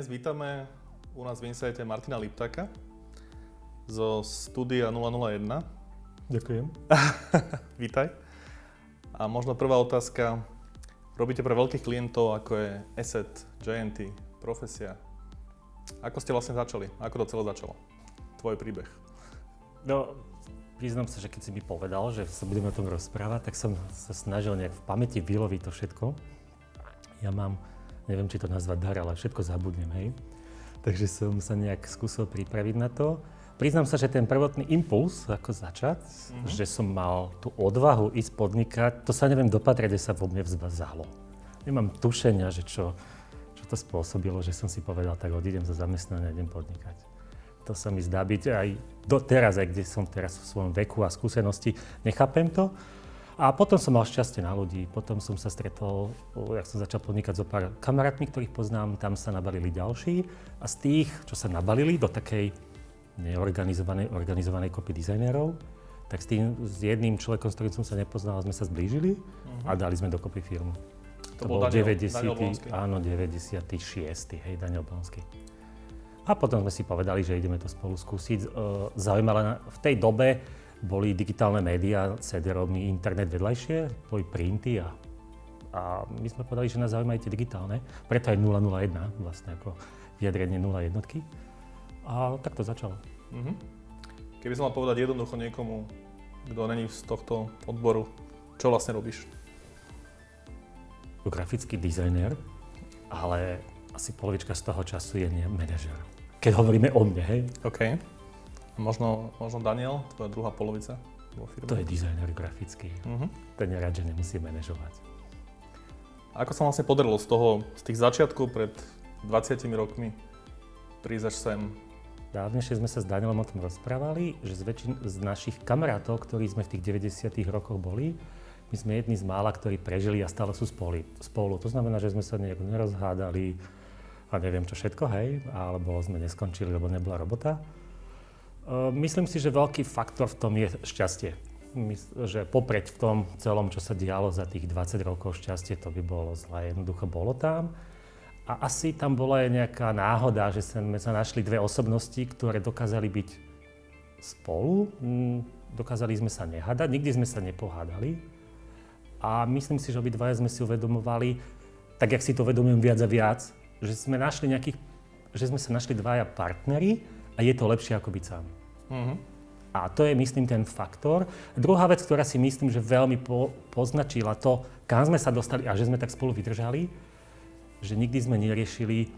dnes vítame u nás v Insighte Martina Liptaka zo Studia 001. Ďakujem. Vítaj. A možno prvá otázka. Robíte pre veľkých klientov, ako je Asset, JNT, Profesia. Ako ste vlastne začali? Ako to celé začalo? Tvoj príbeh. No, priznám sa, že keď si mi povedal, že sa budeme o tom rozprávať, tak som sa snažil nejak v pamäti vyloviť to všetko. Ja mám neviem, či to nazvať dar, ale všetko zabudnem, hej. Takže som sa nejak skúsil pripraviť na to. Priznám sa, že ten prvotný impuls, ako začať, mm-hmm. že som mal tú odvahu ísť podnikať, to sa neviem dopatrať, že sa vo mne vzbazalo. Nemám tušenia, že čo, čo to spôsobilo, že som si povedal, tak odídem za zamestnanie a idem podnikať. To sa mi zdá byť aj do teraz, aj kde som teraz v svojom veku a skúsenosti, nechápem to, a potom som mal šťastie na ľudí. Potom som sa stretol, jak som začal podnikať so pár kamarátmi, ktorých poznám, tam sa nabalili ďalší. A z tých, čo sa nabalili do takej neorganizovanej, organizovanej kopy dizajnérov, tak s, tým, s jedným človekom, s ktorým som sa nepoznal, sme sa zblížili uh-huh. a dali sme dokopy firmu. To, to bol Daniel, 90, Daniel Áno, 96. hej, Daniel Blonsky. A potom sme si povedali, že ideme to spolu skúsiť. Zaujímavé, v tej dobe boli digitálne médiá, CD-romy, internet vedľajšie, boli printy a, a my sme povedali, že nás zaujímajú tie digitálne. Preto aj 001, vlastne ako vyjadrenie 0 jednotky. A tak to začalo. Mm-hmm. Keby som mal povedať jednoducho niekomu, kto není z tohto odboru, čo vlastne robíš? Grafický dizajner, ale asi polovička z toho času je nie manažer. Keď hovoríme o mne, hej? OK. Možno, možno Daniel, tvoja druhá polovica vo firme? To je dizajner grafický. Uh-huh. Ten je rád, že nemusí manažovať. Ako sa vlastne podarilo z toho, z tých začiatkov pred 20 rokmi prísť až sem? Dávnejšie sme sa s Danielom o tom rozprávali, že z, väčšin, z našich kamarátov, ktorí sme v tých 90 rokoch boli, my sme jedni z mála, ktorí prežili a stále sú spolu. spolu. To znamená, že sme sa nejak nerozhádali a neviem čo všetko, hej, alebo sme neskončili, lebo nebola robota. Ehm, myslím si, že veľký faktor v tom je šťastie. Že popreť v tom celom, čo sa dialo za tých 20 rokov šťastie, to by bolo zlé. Jednoducho bolo tam. A asi tam bola aj nejaká náhoda, že sme sa našli dve osobnosti, ktoré dokázali byť spolu. Mm, dokázali sme sa nehádať, nikdy sme sa nepohádali. A myslím si, že obidvaja sme si uvedomovali, tak jak si to uvedomujem viac a viac, že sme našli nejakých, že sme sa našli dvaja partnery, a je to lepšie ako byť sám. Uh-huh. A to je, myslím, ten faktor. Druhá vec, ktorá si myslím, že veľmi po, poznačila to, kam sme sa dostali a že sme tak spolu vydržali, že nikdy sme neriešili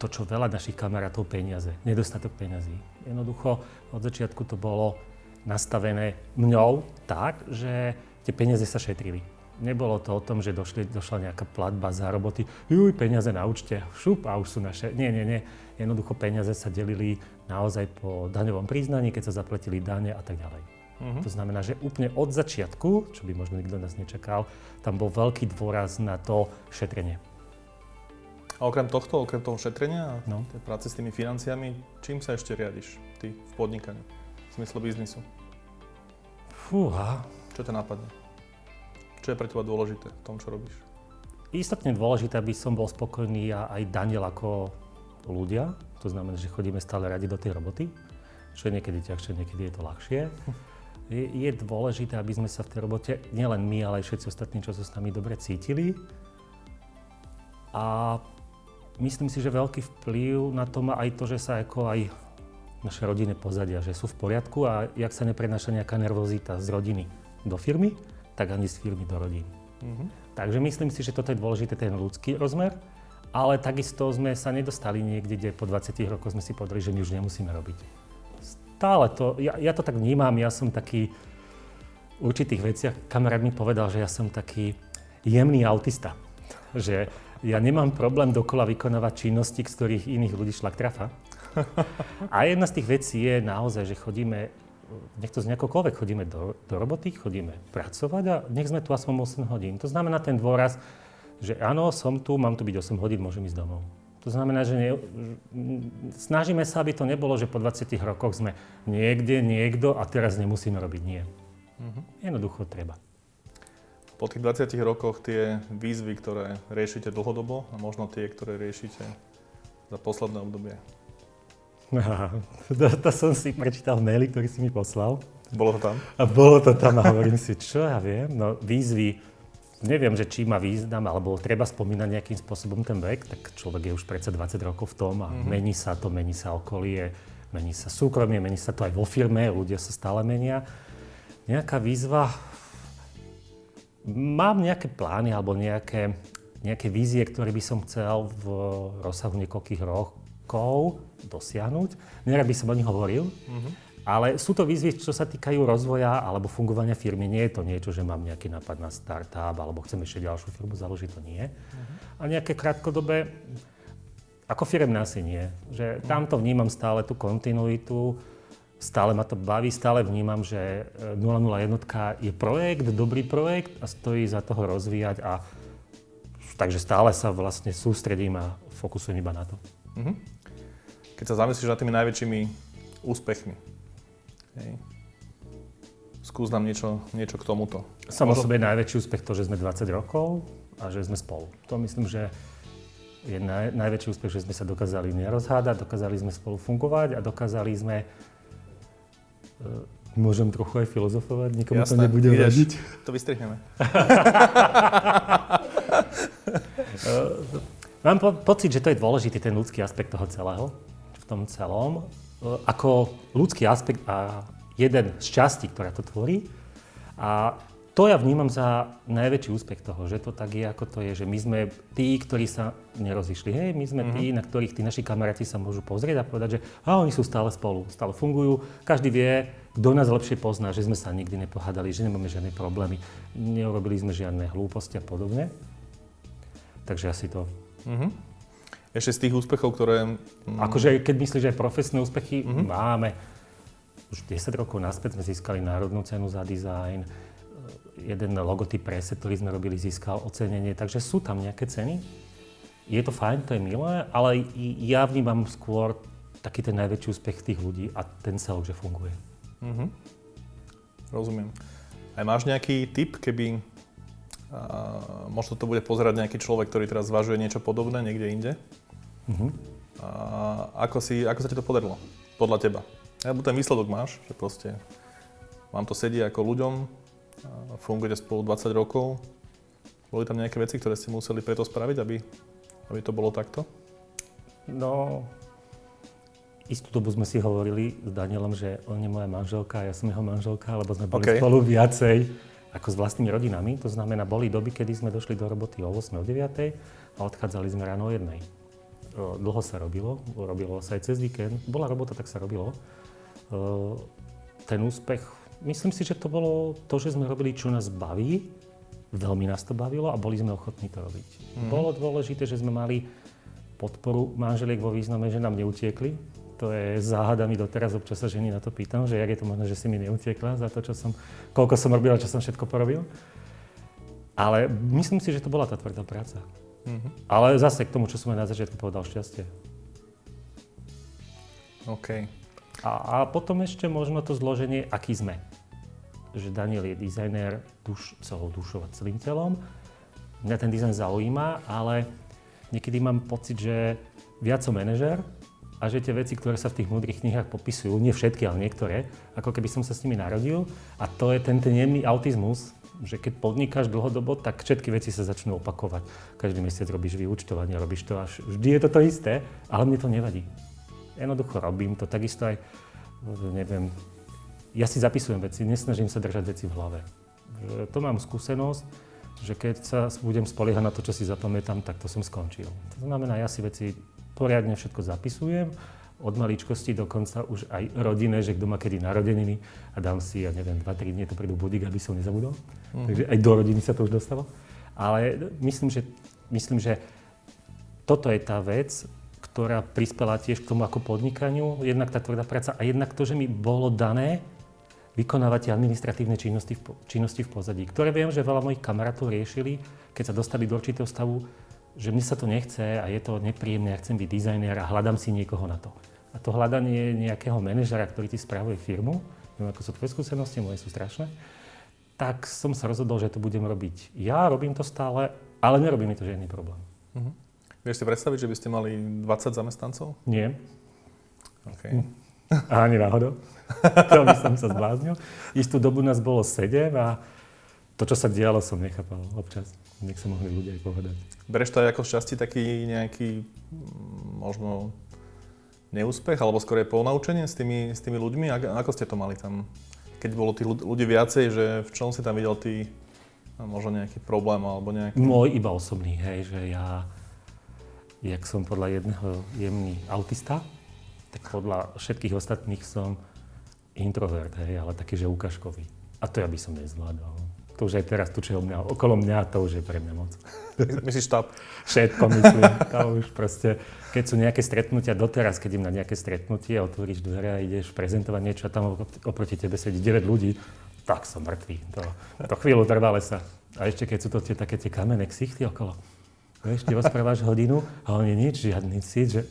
to, čo veľa našich kamarátov peniaze, nedostatok peňazí. Jednoducho od začiatku to bolo nastavené mňou tak, že tie peniaze sa šetrili. Nebolo to o tom, že došli, došla nejaká platba za roboty, juj, peniaze na účte, šup a už sú naše. Nie, nie, nie. Jednoducho peniaze sa delili naozaj po daňovom priznaní, keď sa zaplatili dane a tak ďalej. Uh-huh. To znamená, že úplne od začiatku, čo by možno nikto nás nečakal, tam bol veľký dôraz na to šetrenie. A okrem tohto, okrem toho šetrenia a no. tej práce s tými financiami, čím sa ešte riadiš ty v podnikaní, v zmysle biznisu? Fúha. Čo ťa napadne? Čo je pre teba dôležité v tom, čo robíš? Istotne dôležité, aby som bol spokojný a aj Daniel ako ľudia. To znamená, že chodíme stále radi do tej roboty, čo je niekedy ťažšie, niekedy je to ľahšie. Je, je dôležité, aby sme sa v tej robote, nielen my, ale aj všetci ostatní, čo sa s nami dobre cítili. A myslím si, že veľký vplyv na to má aj to, že sa ako aj naše rodiny pozadia, že sú v poriadku a jak sa neprenáša nejaká nervozita z rodiny do firmy, tak ani z firmy do rodín. Mm-hmm. Takže myslím si, že toto je dôležité, ten ľudský rozmer, ale takisto sme sa nedostali niekde, kde po 20 rokoch sme si povedali, že my už nemusíme robiť. Stále to, ja, ja to tak vnímam, ja som taký v určitých veciach, kamarát mi povedal, že ja som taký jemný autista. Že ja nemám problém dokola vykonávať činnosti, z ktorých iných ľudí šlak trafa. A jedna z tých vecí je naozaj, že chodíme nech to z nejakokoľvek chodíme do, do roboty, chodíme pracovať a nech sme tu aspoň 8 hodín. To znamená ten dôraz, že áno, som tu, mám tu byť 8 hodín, môžem ísť domov. To znamená, že ne, snažíme sa, aby to nebolo, že po 20 rokoch sme niekde, niekto a teraz nemusíme robiť. Nie. Uh-huh. Jednoducho treba. Po tých 20 rokoch tie výzvy, ktoré riešite dlhodobo a možno tie, ktoré riešite za posledné obdobie? To, to som si prečítal maily, ktorý si mi poslal. Bolo to tam? A bolo to tam a hovorím si, čo ja viem, no výzvy, neviem, že či má význam, alebo treba spomínať nejakým spôsobom ten vek, tak človek je už predsa 20 rokov v tom a mm-hmm. mení sa to, mení sa okolie, mení sa súkromie, mení sa to aj vo firme, ľudia sa stále menia. Nejaká výzva, mám nejaké plány alebo nejaké, nejaké vízie, ktoré by som chcel v rozsahu niekoľkých rokov dosiahnuť. Nerad by som o nich hovoril, mm-hmm. Ale sú to výzvy, čo sa týkajú rozvoja alebo fungovania firmy. Nie je to niečo, že mám nejaký nápad na startup alebo chcem ešte ďalšiu firmu založiť, to nie. Uh-huh. A nejaké krátkodobé, ako firmné asi nie. Že uh-huh. tam to vnímam stále tú kontinuitu, stále ma to baví, stále vnímam, že 001 je projekt, dobrý projekt a stojí za toho rozvíjať a takže stále sa vlastne sústredím a fokusujem iba na to. Uh-huh. Keď sa zamyslíš nad tými najväčšími úspechmi, Hej. Skús nám niečo, niečo k tomuto. Samo sebe je najväčší úspech to, že sme 20 rokov a že sme spolu. To myslím, že je naj, najväčší úspech, že sme sa dokázali nerozhádať, dokázali sme spolu fungovať a dokázali sme... Uh, môžem trochu aj filozofovať, nikomu Jasné, to nebude vadiť. To vystrihneme. uh, mám po, pocit, že to je dôležitý ten ľudský aspekt toho celého, v tom celom. E, ako ľudský aspekt a jeden z častí, ktorá to tvorí. A to ja vnímam za najväčší úspech toho, že to tak je, ako to je, že my sme tí, ktorí sa nerozišli. Hej, my sme mm-hmm. tí, na ktorých tí naši kamaráti sa môžu pozrieť a povedať, že a oni sú stále spolu, stále fungujú, každý vie, kto nás lepšie pozná, že sme sa nikdy nepohádali, že nemáme žiadne problémy, neurobili sme žiadne hlúposti a podobne. Takže asi to. Mm-hmm. Ešte z tých úspechov, ktoré... Mm... Akože keď myslíš, že aj profesné úspechy, mm-hmm. máme. Už 10 rokov naspäť sme získali národnú cenu za dizajn. Jeden logotyp preset, ktorý sme robili, získal ocenenie. Takže sú tam nejaké ceny. Je to fajn, to je milé, ale ja vnímam skôr taký ten najväčší úspech tých ľudí a ten celok, že funguje. Mm-hmm. Rozumiem. Aj máš nejaký tip, keby a možno to bude pozerať nejaký človek, ktorý teraz zvažuje niečo podobné niekde inde. Uh-huh. A ako, si, ako sa ti to podarilo? Podľa teba. Alebo ten výsledok máš, že proste vám to sedí ako ľuďom, fungujete spolu 20 rokov. Boli tam nejaké veci, ktoré ste museli preto spraviť, aby, aby to bolo takto? No, istú dobu sme si hovorili s Danielom, že on je moja manželka a ja som jeho manželka, lebo sme boli okay. spolu viacej ako s vlastnými rodinami. To znamená, boli doby, kedy sme došli do roboty o 8, o 9 a odchádzali sme ráno o 1. Dlho sa robilo, robilo sa aj cez víkend. Bola robota, tak sa robilo. Ten úspech, myslím si, že to bolo to, že sme robili, čo nás baví. Veľmi nás to bavilo a boli sme ochotní to robiť. Mm. Bolo dôležité, že sme mali podporu manželiek vo význame, že nám neutiekli, to je záhada mi doteraz, občas sa ženy na to pýtam, že jak je to možné, že si mi neutiekla za to, čo som, koľko som robil a čo som všetko porobil. Ale myslím si, že to bola tá tvrdá práca. Mm-hmm. Ale zase k tomu, čo som aj na začiatku povedal, šťastie. OK. A, a potom ešte možno to zloženie, aký sme. Že Daniel je dizajner duš, celou dušou a celým telom. Mňa ten dizajn zaujíma, ale niekedy mám pocit, že viac som manažer, a že tie veci, ktoré sa v tých múdrych knihách popisujú, nie všetky, ale niektoré, ako keby som sa s nimi narodil. A to je ten, ten jemný autizmus, že keď podnikáš dlhodobo, tak všetky veci sa začnú opakovať. Každý mesiac robíš vyučtovanie, robíš to až... Vždy je to to isté, ale mne to nevadí. Jednoducho robím to, takisto aj, neviem, ja si zapisujem veci, nesnažím sa držať veci v hlave. To mám skúsenosť, že keď sa budem spoliehať na to, čo si zapamätám, tak to som skončil. To znamená, ja si veci poriadne všetko zapisujem, od maličkosti dokonca už aj rodine, že kto má kedy narodeniny a dám si, ja neviem, 2-3 dní to prídu budík, aby som nezabudol. Mm. Takže aj do rodiny sa to už dostalo. Ale myslím, že, myslím, že toto je tá vec, ktorá prispela tiež k tomu ako podnikaniu, jednak tá tvrdá práca a jednak to, že mi bolo dané vykonávať tie administratívne činnosti v, činnosti v pozadí, ktoré viem, že veľa mojich kamarátov riešili, keď sa dostali do určitého stavu, že mne sa to nechce a je to nepríjemné, ja chcem byť dizajner a hľadám si niekoho na to. A to hľadanie nejakého manažera, ktorý ti spravuje firmu, neviem, ako sú tvoje skúsenosti, moje sú strašné, tak som sa rozhodol, že to budem robiť. Ja robím to stále, ale nerobí mi to žiadny problém. Uh-huh. Vieš si predstaviť, že by ste mali 20 zamestnancov? Nie. OK. Ani náhodou. to by som sa zbláznil. Istú dobu nás bolo 7 a to, čo sa dialo, som nechápal občas. Nech sa mohli ľudia aj povedať. Bereš to aj ako šťastie taký nejaký mm, možno neúspech, alebo skôr je ponaučenie s tými, s tými ľuďmi? Ako, ako ste to mali tam? Keď bolo tých ľudí viacej, že v čom si tam videl ty možno nejaký problém alebo nejaký... Môj iba osobný, hej, že ja, jak som podľa jedného jemný autista, tak podľa všetkých ostatných som introvert, hej, ale taký, že ukážkový. A to ja by som nezvládol. To už aj teraz tu, čo je mňa, okolo mňa, to už je pre mňa moc. Myslíš štáb? Všetko myslím. To už proste, keď sú nejaké stretnutia, doteraz, keď im na nejaké stretnutie, otvoríš dvere a ideš prezentovať niečo a tam oproti tebe sedí 9 ľudí, tak som mŕtvý. To, to chvíľu trvá sa. A ešte keď sú to tie také tie kamenné ksichty okolo. Vieš, ty rozprávaš hodinu a oni nič, žiadny cít, že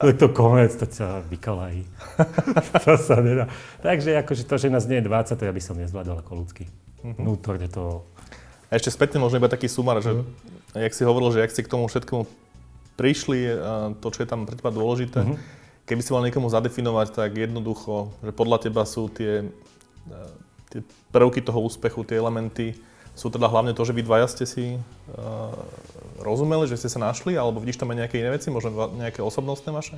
je to konec, to sa vykolají. to sa nedá. Takže akože to, že nás nie je 20, to ja by som nezvládol ako ľudský. Mm-hmm. Vnútorne to... A ešte spätne možno iba taký sumar, že mm-hmm. jak si hovoril, že ak si k tomu všetkému prišli, to, čo je tam pre teba dôležité, mm-hmm. keby si mal niekomu zadefinovať, tak jednoducho, že podľa teba sú tie, tie prvky toho úspechu, tie elementy, sú teda hlavne to, že vy dvaja ste si uh, rozumeli, že ste sa našli, alebo vidíš tam aj nejaké iné veci, možno nejaké osobnostné vaše?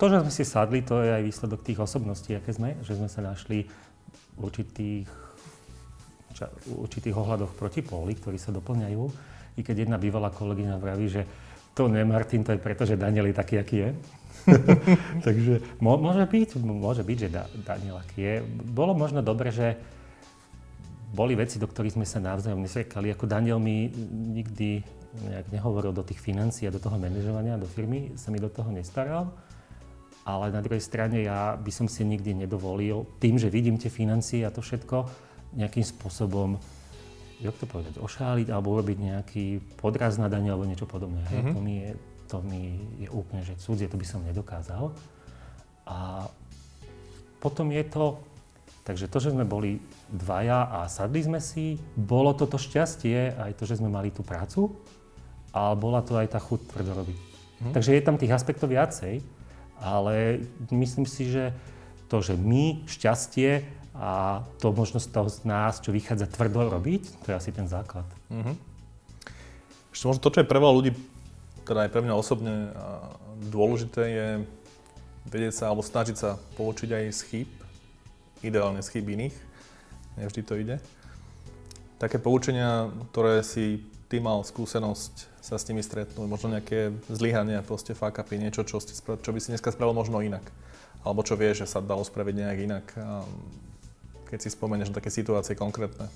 To, že sme si sadli, to je aj výsledok tých osobností, aké sme, že sme sa našli v určitých, v určitých ohľadoch proti póli, ktorí sa doplňajú. I keď jedna bývalá kolegyňa vraví, že to nie Martin, to je preto, že Daniel je taký, aký je. Takže môže byť, môže byť, že da, Daniel aký je. Bolo možno dobre, že boli veci, do ktorých sme sa navzájom nesrekali. Ako Daniel mi nikdy nejak nehovoril do tých financií a do toho manažovania, do firmy, sa mi do toho nestaral. Ale na druhej strane ja by som si nikdy nedovolil, tým, že vidím tie financie a to všetko, nejakým spôsobom, jak to povedať, ošáliť alebo urobiť nejaký podraz na dane alebo niečo podobné. Mm-hmm. To, mi je, to mi je úplne, že cudzie, to by som nedokázal. A potom je to, takže to, že sme boli dvaja a sadli sme si. Bolo toto šťastie, aj to, že sme mali tú prácu, ale bola to aj tá chuť tvrdo robiť. Hm. Takže je tam tých aspektov viacej, ale myslím si, že to, že my, šťastie a to možnosť toho z nás, čo vychádza tvrdo robiť, to je asi ten základ. Mm-hmm. Ešte možno to, čo je pre veľa ľudí, teda aj pre mňa osobne dôležité, je vedieť sa alebo snažiť sa poučiť aj z chýb, ideálne z chýb iných nevždy to ide. Také poučenia, ktoré si ty mal skúsenosť sa s nimi stretnúť, možno nejaké zlyhania, proste fuck niečo, čo, ste, čo by si dneska spravil možno inak. Alebo čo vieš, že sa dalo spraviť nejak inak, keď si spomenieš na také situácie konkrétne.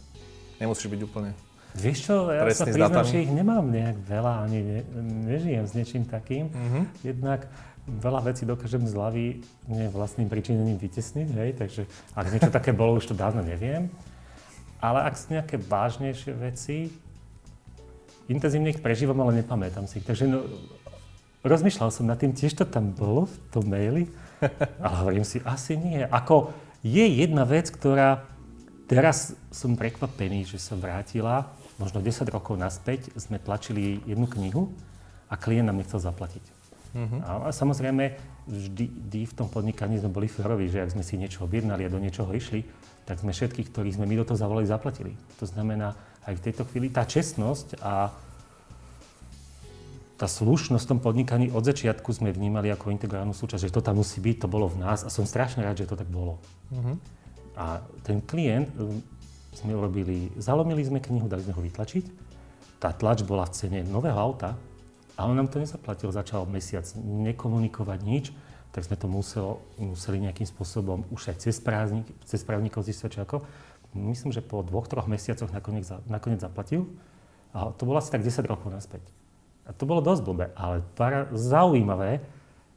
Nemusíš byť úplne Vieš čo, ja sa priznám, že ich nemám nejak veľa, ani ne, nežijem s niečím takým. Mm-hmm. Jednak veľa vecí dokážem z hlavy nie vlastným príčinením vytesniť, hej, takže ak niečo také bolo, už to dávno neviem. Ale ak sú nejaké vážnejšie veci, intenzívne ich prežívam, ale nepamätám si ich. Takže no, rozmýšľal som nad tým, tiež to tam bolo v tom maili, ale hovorím si, asi nie. Ako je jedna vec, ktorá teraz som prekvapený, že sa vrátila, možno 10 rokov naspäť sme tlačili jednu knihu a klient nám nechcel zaplatiť. Uh-huh. A, a samozrejme, vždy, vždy v tom podnikaní sme boli férovi, že ak sme si niečo objednali a do niečoho išli, tak sme všetkých, ktorých sme my do toho zavolali, zaplatili. To znamená, aj v tejto chvíli tá čestnosť a tá slušnosť v tom podnikaní od začiatku sme vnímali ako integrálnu súčasť, že to tam musí byť, to bolo v nás a som strašne rád, že to tak bolo. Uh-huh. A ten klient, um, sme urobili, zalomili sme knihu, dali sme ho vytlačiť, tá tlač bola v cene nového auta, a on nám to nezaplatil, začal mesiac nekomunikovať nič, tak sme to musel, museli nejakým spôsobom už aj cez, prázdnik, cez právnikov čo ako. Myslím, že po dvoch, troch mesiacoch nakoniec, nakoniec zaplatil. A to bolo asi tak 10 rokov naspäť. A to bolo dosť blbé, ale para, zaujímavé,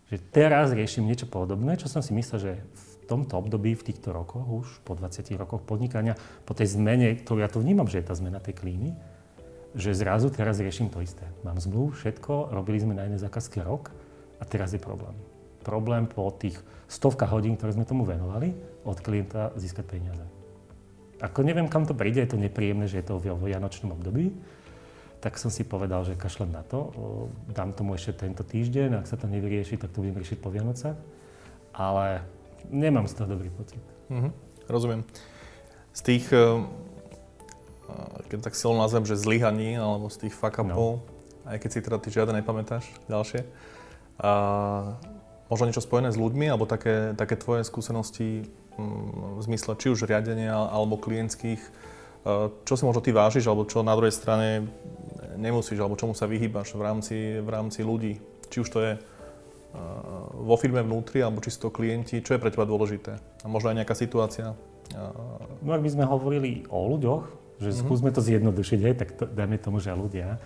že teraz riešim niečo podobné, čo som si myslel, že v tomto období, v týchto rokoch, už po 20 rokoch podnikania, po tej zmene, ktorú ja tu vnímam, že je tá zmena tej klíny, že zrazu teraz riešim to isté. Mám zmluvu, všetko, robili sme na jednej zákazke rok a teraz je problém. Problém po tých stovkách hodín, ktoré sme tomu venovali, od klienta získať peniaze. Ako neviem, kam to príde, je to nepríjemné, že je to v vianočnom období. Tak som si povedal, že kašlem na to. Dám tomu ešte tento týždeň, ak sa to nevyrieši, tak to budem riešiť po Vianocach. Ale nemám z toho dobrý pocit. Mm-hmm. Rozumiem. Z tých, eh, eh, keď tak silno nazvem, že zlyhaní, alebo z tých fuck upov, no. aj keď si teda ty žiadne nepamätáš ďalšie, a možno niečo spojené s ľuďmi, alebo také, také tvoje skúsenosti mm, v zmysle či už riadenia, alebo klientských, čo si možno ty vážiš, alebo čo na druhej strane nemusíš, alebo čomu sa vyhýbaš v rámci, v rámci ľudí. Či už to je vo firme vnútri, alebo čisto klienti, čo je pre teba dôležité? A možno aj nejaká situácia? No ak by sme hovorili o ľuďoch, že mm-hmm. skúsme to zjednodušiť, hej, tak to, dajme tomu, že ľudia,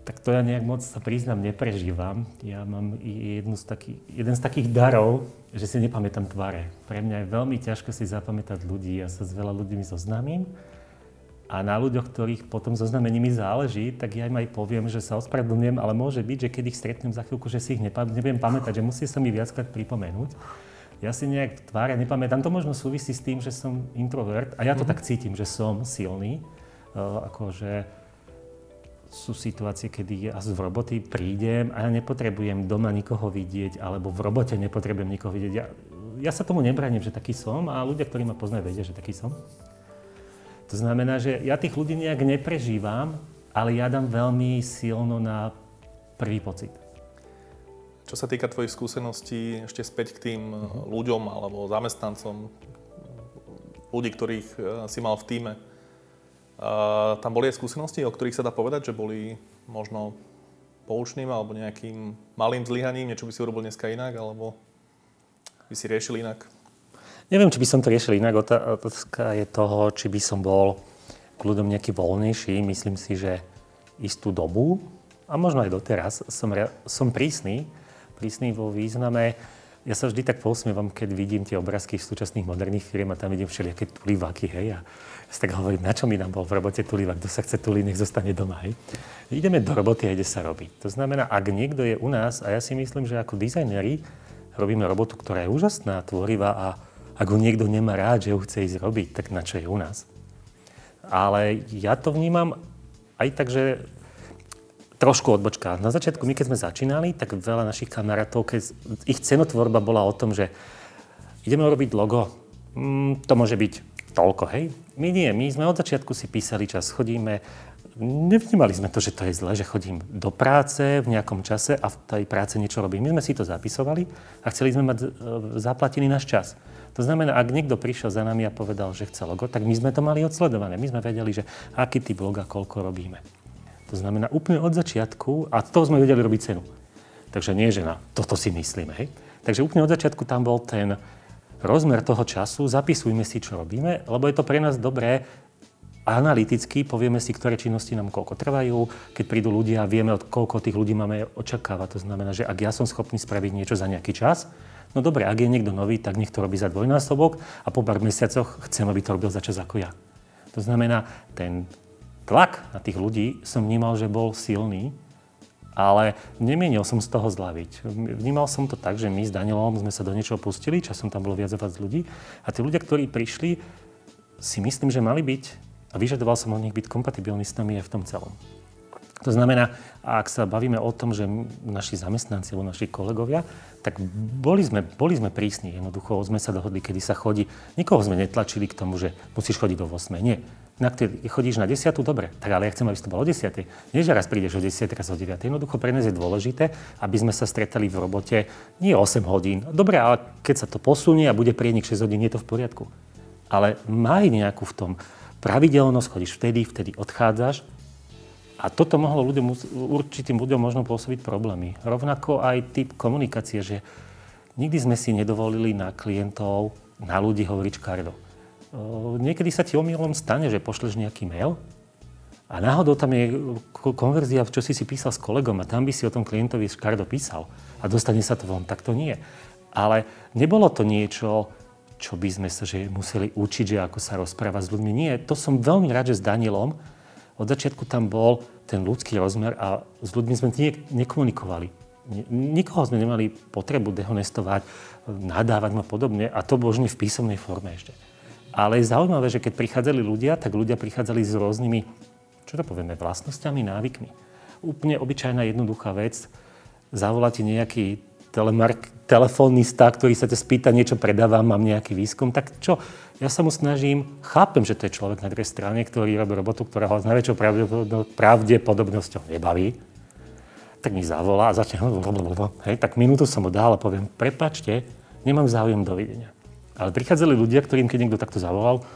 tak to ja nejak moc sa priznám neprežívam. Ja mám jednu z taký, jeden z takých darov, že si nepamätám tváre. Pre mňa je veľmi ťažko si zapamätať ľudí. Ja sa s veľa ľuďmi zoznámim a na ľuďoch, ktorých potom so znamením záleží, tak ja im aj poviem, že sa ospravedlňujem, ale môže byť, že keď ich stretnem za chvíľku, že si ich nepam- nebudem pamätať, že musí sa mi viackrát pripomenúť. Ja si nejak tvária nepamätám. To možno súvisí s tým, že som introvert a ja to mm-hmm. tak cítim, že som silný. Uh, akože sú situácie, kedy ja z roboty prídem a ja nepotrebujem doma nikoho vidieť, alebo v robote nepotrebujem nikoho vidieť. Ja, ja sa tomu nebraním, že taký som a ľudia, ktorí ma poznajú, vedia, že taký som. To znamená, že ja tých ľudí nejak neprežívam, ale ja dám veľmi silno na prvý pocit. Čo sa týka tvojich skúseností, ešte späť k tým uh-huh. ľuďom alebo zamestnancom, ľudí, ktorých eh, si mal v týme. Uh, tam boli aj skúsenosti, o ktorých sa dá povedať, že boli možno poučným alebo nejakým malým zlyhaním, niečo by si urobil dneska inak, alebo by si riešil inak? Neviem, či by som to riešil inak. Otázka je toho, či by som bol k ľuďom nejaký voľnejší. Myslím si, že istú dobu, a možno aj doteraz, som, som prísny. Prísny vo význame, ja sa vždy tak posmievam, keď vidím tie obrázky súčasných moderných firiem a tam vidím všelijaké tuliváky, hej. A ja si tak hovorím, na čo mi nám bol v robote tulivák, kto sa chce tuliť, nech zostane doma, hej. Ideme do roboty a ide sa robiť. To znamená, ak niekto je u nás, a ja si myslím, že ako dizajneri robíme robotu, ktorá je úžasná, tvorivá a ak ho niekto nemá rád, že ho chce ísť robiť, tak na čo je u nás? Ale ja to vnímam aj tak, že trošku odbočka. Na začiatku, my keď sme začínali, tak veľa našich kamarátov, keď ich cenotvorba bola o tom, že ideme robiť logo, mm, to môže byť toľko, hej? My nie, my sme od začiatku si písali čas, chodíme, nevnímali sme to, že to je zle, že chodím do práce v nejakom čase a v tej práce niečo robím. My sme si to zapisovali a chceli sme mať e, zaplatený náš čas. To znamená, ak niekto prišiel za nami a povedal, že chce logo, tak my sme to mali odsledované. My sme vedeli, že aký typ loga, koľko robíme. To znamená, úplne od začiatku, a to sme vedeli robiť cenu. Takže nie, že na toto si myslíme. Hej? Takže úplne od začiatku tam bol ten rozmer toho času, zapisujme si, čo robíme, lebo je to pre nás dobré analyticky, povieme si, ktoré činnosti nám koľko trvajú. Keď prídu ľudia, vieme, od koľko tých ľudí máme očakávať. To znamená, že ak ja som schopný spraviť niečo za nejaký čas, No dobre, ak je niekto nový, tak nech to robí za dvojnásobok a po pár mesiacoch chcem, aby to robil za čas ako ja. To znamená, ten tlak na tých ľudí som vnímal, že bol silný, ale nemienil som z toho zlaviť. Vnímal som to tak, že my s Danielom sme sa do niečoho pustili, časom tam bolo viac a viac ľudí a tí ľudia, ktorí prišli, si myslím, že mali byť a vyžadoval som od nich byť kompatibilní s nami aj v tom celom. To znamená, ak sa bavíme o tom, že naši zamestnanci alebo naši kolegovia, tak boli sme, boli sme prísni. Jednoducho sme sa dohodli, kedy sa chodí. Nikoho sme netlačili k tomu, že musíš chodiť do 8. Nie. Inak ty chodíš na 10. dobre, tak ale ja chcem, aby to bolo o 10. Nie, že raz prídeš o 10, raz o 9. Jednoducho pre nás je dôležité, aby sme sa stretali v robote nie 8 hodín. Dobre, ale keď sa to posunie a bude prienik 6 hodín, je to v poriadku. Ale maj nejakú v tom pravidelnosť, chodíš vtedy, vtedy odchádzaš a toto mohlo ľuďom, určitým ľuďom možno pôsobiť problémy. Rovnako aj typ komunikácie, že nikdy sme si nedovolili na klientov, na ľudí hovoriť škardo. Niekedy sa ti omylom stane, že pošleš nejaký mail a náhodou tam je konverzia, čo si si písal s kolegom a tam by si o tom klientovi škardo písal a dostane sa to von. Tak to nie. Ale nebolo to niečo, čo by sme sa že museli učiť, že ako sa rozprávať s ľuďmi. Nie, to som veľmi rád, že s Danielom od začiatku tam bol ten ľudský rozmer a s ľuďmi sme nie, nekomunikovali. Nikoho sme nemali potrebu dehonestovať, nadávať a podobne a to božne v písomnej forme ešte. Ale je zaujímavé, že keď prichádzali ľudia, tak ľudia prichádzali s rôznymi, čo to povieme, vlastnosťami, návykmi. Úplne obyčajná, jednoduchá vec. Zavolá ti nejaký telemark, telefónista, ktorý sa ťa spýta, niečo predávam, mám nejaký výskum, tak čo? Ja sa mu snažím, chápem, že to je človek na druhej strane, ktorý robí robotu, ktorá ho s najväčšou pravdepodobnosťou nebaví, tak mi zavolá a začne, hej, tak minútu som mu dal a poviem, prepačte, nemám záujem, dovidenia. Ale prichádzali ľudia, ktorým keď niekto takto zavolal,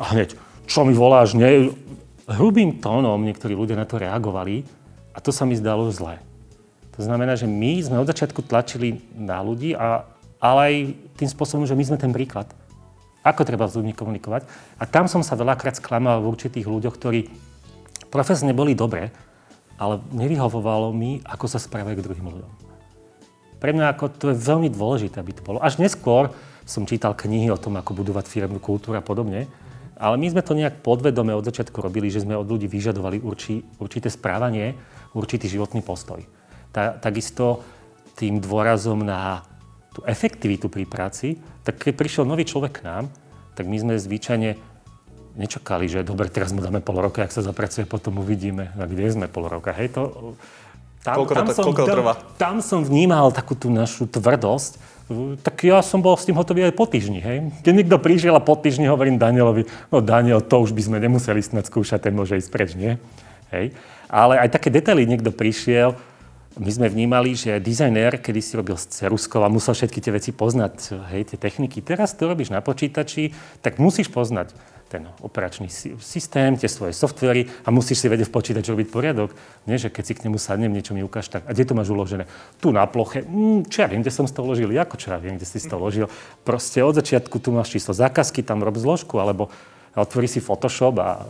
a hneď, čo mi voláš, ne? Hrubým tónom niektorí ľudia na to reagovali a to sa mi zdalo zlé. To znamená, že my sme od začiatku tlačili na ľudí, a, ale aj tým spôsobom, že my sme ten príklad. Ako treba s ľuďmi komunikovať. A tam som sa veľakrát sklamal v určitých ľuďoch, ktorí profesne boli dobré, ale nevyhovovalo mi, ako sa správajú k druhým ľuďom. Pre mňa ako to je veľmi dôležité, aby to bolo. Až neskôr som čítal knihy o tom, ako budovať firemnú kultúru a podobne, ale my sme to nejak podvedome od začiatku robili, že sme od ľudí vyžadovali urči, určité správanie, určitý životný postoj. Ta, takisto tým dôrazom na tú efektivitu pri práci, tak keď prišiel nový človek k nám, tak my sme zvyčajne nečakali, že dobre, teraz mu dáme pol roka, ak sa zapracuje, potom uvidíme, a kde sme pol roka. Hej, to, tam, koľko, tam, to, som, koľko to trvá? Tam, tam som vnímal takú tú našu tvrdosť, tak ja som bol s tým hotový aj po týždni. Hej. Keď niekto prišiel a po týždni hovorím Danielovi, no Daniel, to už by sme nemuseli snad skúšať, ten môže ísť preč, nie? Hej. Ale aj také detaily niekto prišiel, my sme vnímali, že dizajner, kedy si robil s ceruskou a musel všetky tie veci poznať, hej, tie techniky. Teraz to robíš na počítači, tak musíš poznať ten operačný systém, tie svoje softvery a musíš si vedieť v počítači robiť poriadok. Nie, že keď si k nemu sadnem, niečo mi ukáž, tak a kde to máš uložené? Tu na ploche, mm, čo ja viem, kde som to uložil, ako čo ja viem, kde si to uložil. Proste od začiatku tu máš číslo zákazky, tam rob zložku, alebo otvorí si Photoshop a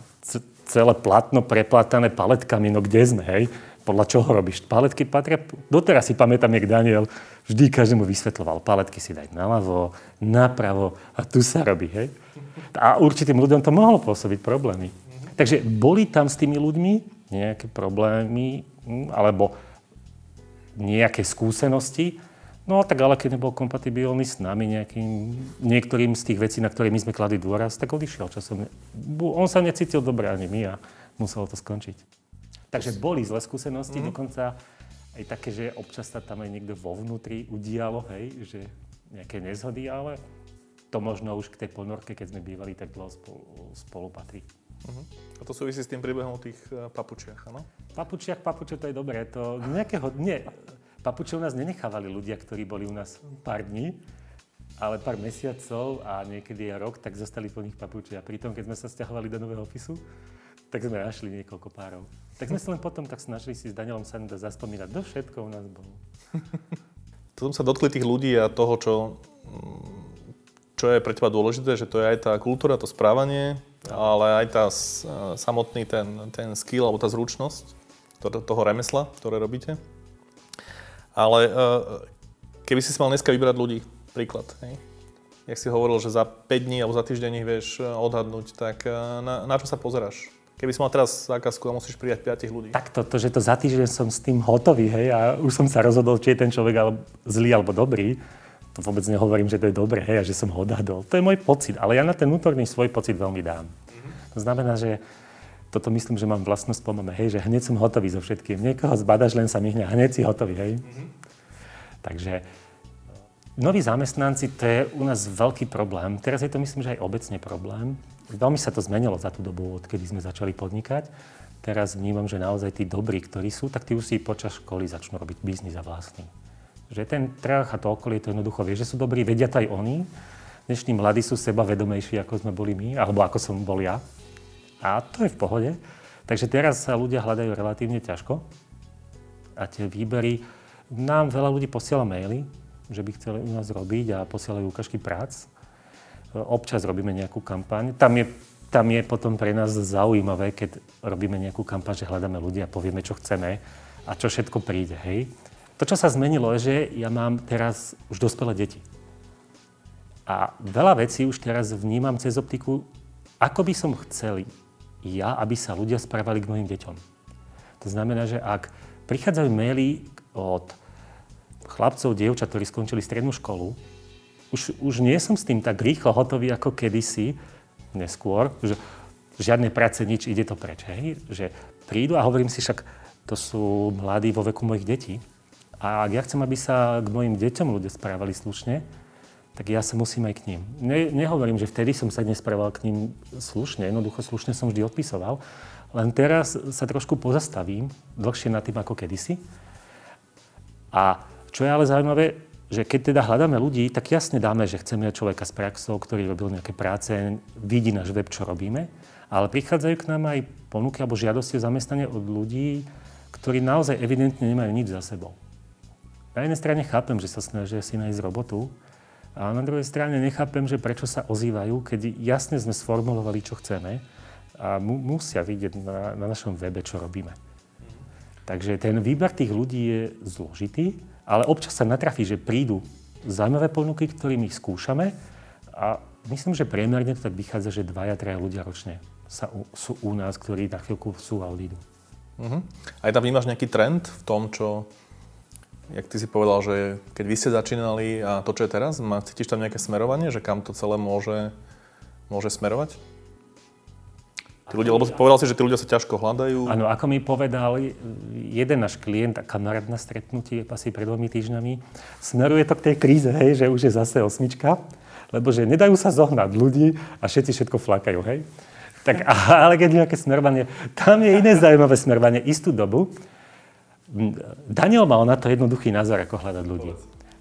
celé platno preplatané paletkami, no kde sme, hej? Podľa čoho robíš? Paletky patria, doteraz si pamätám, jak Daniel vždy každému vysvetloval. Paletky si daj naľavo, napravo a tu sa robí, hej? A určitým ľuďom to mohlo pôsobiť problémy. Takže boli tam s tými ľuďmi nejaké problémy hm, alebo nejaké skúsenosti, No tak ale keď nebol kompatibilný s nami nejakým, niektorým z tých vecí, na ktoré my sme kladli dôraz, tak odišiel časom. On sa necítil dobre ani my a muselo to skončiť. Takže boli zlé skúsenosti, mm-hmm. dokonca aj také, že občas sa tam aj niekto vo vnútri udialo, hej, že nejaké nezhody, ale to možno už k tej ponorke, keď sme bývali tak dlho spolu, spolu patrí. Uh-huh. A to súvisí s tým príbehom o tých uh, papučiach, áno? Papučiach, papuče, to je dobré. To nejakého, nie, papuče u nás nenechávali ľudia, ktorí boli u nás pár dní, ale pár mesiacov a niekedy aj rok, tak zostali po nich papuče. A pritom, keď sme sa stiahovali do nového ofisu, tak sme našli niekoľko párov. Tak sme sa len potom tak snažili si s Danielom Sanda zaspomínať, do všetko u nás bolo. to som sa dotkli tých ľudí a toho, čo čo je pre teba dôležité, že to je aj tá kultúra, to správanie, ale aj tá samotný ten, ten skill alebo tá zručnosť toho, toho remesla, ktoré robíte. Ale e, keby si si mal dneska vybrať ľudí, príklad, hej? Jak si hovoril, že za 5 dní alebo za týždeň ich vieš e, odhadnúť, tak e, na, na čo sa pozeráš? Keby si mal teraz zákazku a musíš prijať 5 ľudí. Tak to, to, že to za týždeň som s tým hotový, hej, a už som sa rozhodol, či je ten človek alebo, zlý alebo dobrý, to vôbec nehovorím, že to je dobré, hej, a že som ho odhadol. To je môj pocit, ale ja na ten vnútorný svoj pocit veľmi dám. Mm-hmm. To znamená, že toto myslím, že mám vlastnosť pomame, hej, že hneď som hotový so všetkým. Niekoho zbadaš, len sa myhne, hneď si hotový, hej. Mm-hmm. Takže noví zamestnanci, to je u nás veľký problém. Teraz je to myslím, že aj obecne problém. Veľmi sa to zmenilo za tú dobu, odkedy sme začali podnikať. Teraz vnímam, že naozaj tí dobrí, ktorí sú, tak tí už si počas školy začnú robiť biznis a vlastný. Že ten trh a to okolie to jednoducho vie, že sú dobrí, vedia to aj oni. Dnešní mladí sú seba vedomejší, ako sme boli my, alebo ako som bol ja. A to je v pohode. Takže teraz sa ľudia hľadajú relatívne ťažko. A tie výbery, nám veľa ľudí posiela maily, že by chceli u nás robiť a posielajú ukážky prác. Občas robíme nejakú kampaň. Tam je, tam je potom pre nás zaujímavé, keď robíme nejakú kampaň, že hľadáme ľudia a povieme, čo chceme a čo všetko príde. Hej? To, čo sa zmenilo, je, že ja mám teraz už dospelé deti. A veľa vecí už teraz vnímam cez optiku, ako by som chcel ja, aby sa ľudia správali k mojim deťom. To znamená, že ak prichádzajú maily od chlapcov, dievčat, ktorí skončili strednú školu, už, už nie som s tým tak rýchlo hotový ako kedysi, neskôr, že žiadnej práce, nič, ide to preč. Hej? Že prídu a hovorím si však, to sú mladí vo veku mojich detí. A ak ja chcem, aby sa k mojim deťom ľudia správali slušne, tak ja sa musím aj k ním. Ne, nehovorím, že vtedy som sa nesprával k ním slušne, jednoducho slušne som vždy odpisoval, len teraz sa trošku pozastavím dlhšie nad tým ako kedysi. A čo je ale zaujímavé, že keď teda hľadáme ľudí, tak jasne dáme, že chceme človeka s praxou, ktorý robil nejaké práce, vidí náš web, čo robíme, ale prichádzajú k nám aj ponuky alebo žiadosti o zamestnanie od ľudí, ktorí naozaj evidentne nemajú nič za sebou. Na jednej strane chápem, že sa snažia si nájsť robotu, a na druhej strane nechápem, že prečo sa ozývajú, keď jasne sme sformulovali, čo chceme a mu, musia vidieť na, na našom webe, čo robíme. Takže ten výber tých ľudí je zložitý, ale občas sa natrafí, že prídu zaujímavé ponuky, ktorými ich skúšame a myslím, že priemerne to tak vychádza, že dvaja, traja ľudia ročne sa u, sú u nás, ktorí na chvíľku sú a odídu. Uh-huh. Aj tam vnímaš nejaký trend v tom, čo, jak ty si povedal, že keď vy ste začínali a to, čo je teraz, má, cítiš tam nejaké smerovanie, že kam to celé môže, môže smerovať? Tí ľudia, lebo povedal si, že tí ľudia sa ťažko hľadajú. Áno, ako mi povedal jeden náš klient a kamarát na stretnutí asi pred dvomi týždňami, smeruje to k tej kríze, hej, že už je zase osmička, lebo že nedajú sa zohnať ľudí a všetci všetko flakajú, hej. Tak, ale keď nejaké smerovanie, tam je iné zaujímavé smerovanie. Istú dobu Daniel mal na to jednoduchý názor, ako hľadať ľudí.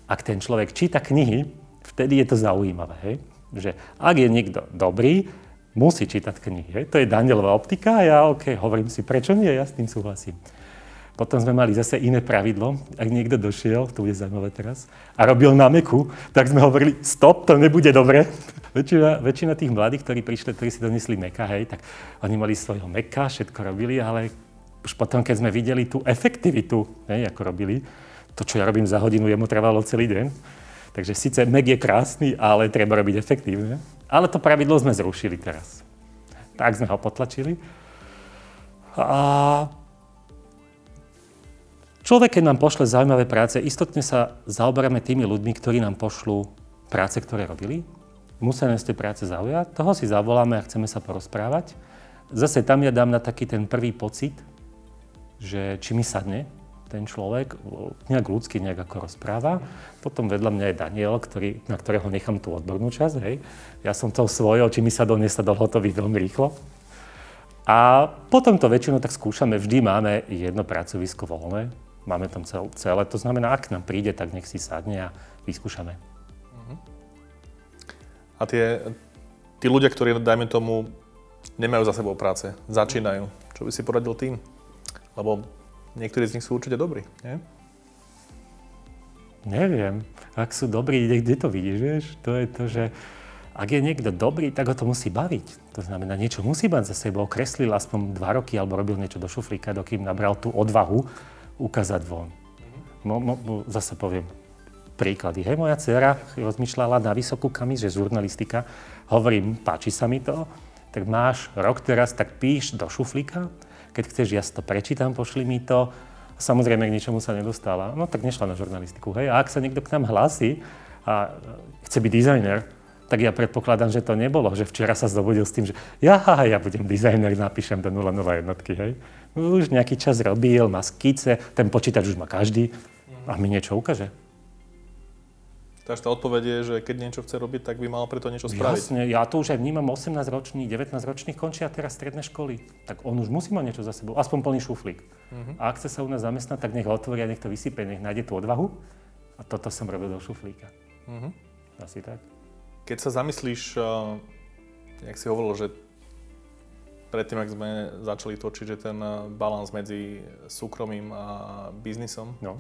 Ak ten človek číta knihy, vtedy je to zaujímavé, hej. Že ak je niekto dobrý, musí čítať knihy. To je Danielová optika a ja, OK, hovorím si, prečo nie, ja s tým súhlasím. Potom sme mali zase iné pravidlo. Ak niekto došiel, to bude zaujímavé teraz, a robil na meku, tak sme hovorili, stop, to nebude dobre. väčšina, väčšina tých mladých, ktorí prišli, ktorí si donesli meka, hej, tak oni mali svojho meka, všetko robili, ale už potom, keď sme videli tú efektivitu, hej, ako robili, to, čo ja robím za hodinu, jemu trvalo celý deň. Takže síce mek je krásny, ale treba robiť efektívne. Ale to pravidlo sme zrušili teraz. Tak sme ho potlačili. A človek, keď nám pošle zaujímavé práce, istotne sa zaoberáme tými ľuďmi, ktorí nám pošlú práce, ktoré robili. Musia nás tie práce zaujať, toho si zavoláme a chceme sa porozprávať. Zase tam ja dám na taký ten prvý pocit, že či mi sadne, ten človek nejak ľudsky nejak ako rozpráva. Potom vedľa mňa je Daniel, ktorý, na ktorého nechám tú odbornú časť. Hej. Ja som to svojho, či mi sa do nesadol hotový veľmi rýchlo. A potom to väčšinou tak skúšame. Vždy máme jedno pracovisko voľné. Máme tam cel, celé. To znamená, ak nám príde, tak nech si sadne a vyskúšame. Uh-huh. A tie, tí ľudia, ktorí, dajme tomu, nemajú za sebou práce, začínajú, čo by si poradil tým? Lebo Niektorí z nich sú určite dobrí, nie? Neviem. Ak sú dobrí, kde to vidíš, vieš? To je to, že ak je niekto dobrý, tak ho to musí baviť. To znamená, niečo musí mať za sebou. Kreslil aspoň dva roky alebo robil niečo do šuflíka, dokým nabral tú odvahu ukázať von. No, no, zase poviem príklady. Hej, moja dcera rozmýšľala na vysokú kamis, že žurnalistika. Hovorím, páči sa mi to, tak máš rok teraz, tak píš do šuflíka keď chceš, ja to prečítam, pošli mi to. Samozrejme, k ničomu sa nedostala. No tak nešla na žurnalistiku. Hej. A ak sa niekto k nám hlási a chce byť dizajner, tak ja predpokladám, že to nebolo, že včera sa zobudil s tým, že ja, ja budem dizajner, napíšem do 001, hej. No, už nejaký čas robil, má skice, ten počítač už má každý a mi niečo ukáže. Takže tá odpoveď je, že keď niečo chce robiť, tak by mal preto niečo spraviť. Jasne, ja to už aj vnímam 18-ročných, 19-ročných končia teraz stredné školy. Tak on už musí mať niečo za sebou, aspoň plný šuflík. Uh-huh. A ak chce sa u nás zamestnať, tak nech ho otvoria, nech to vysype, nech nájde tú odvahu. A toto som robil do šuflíka. Uh-huh. Asi tak. Keď sa zamyslíš, uh, jak si hovoril, že predtým, ak sme začali točiť, že ten uh, balans medzi súkromím a biznisom. No.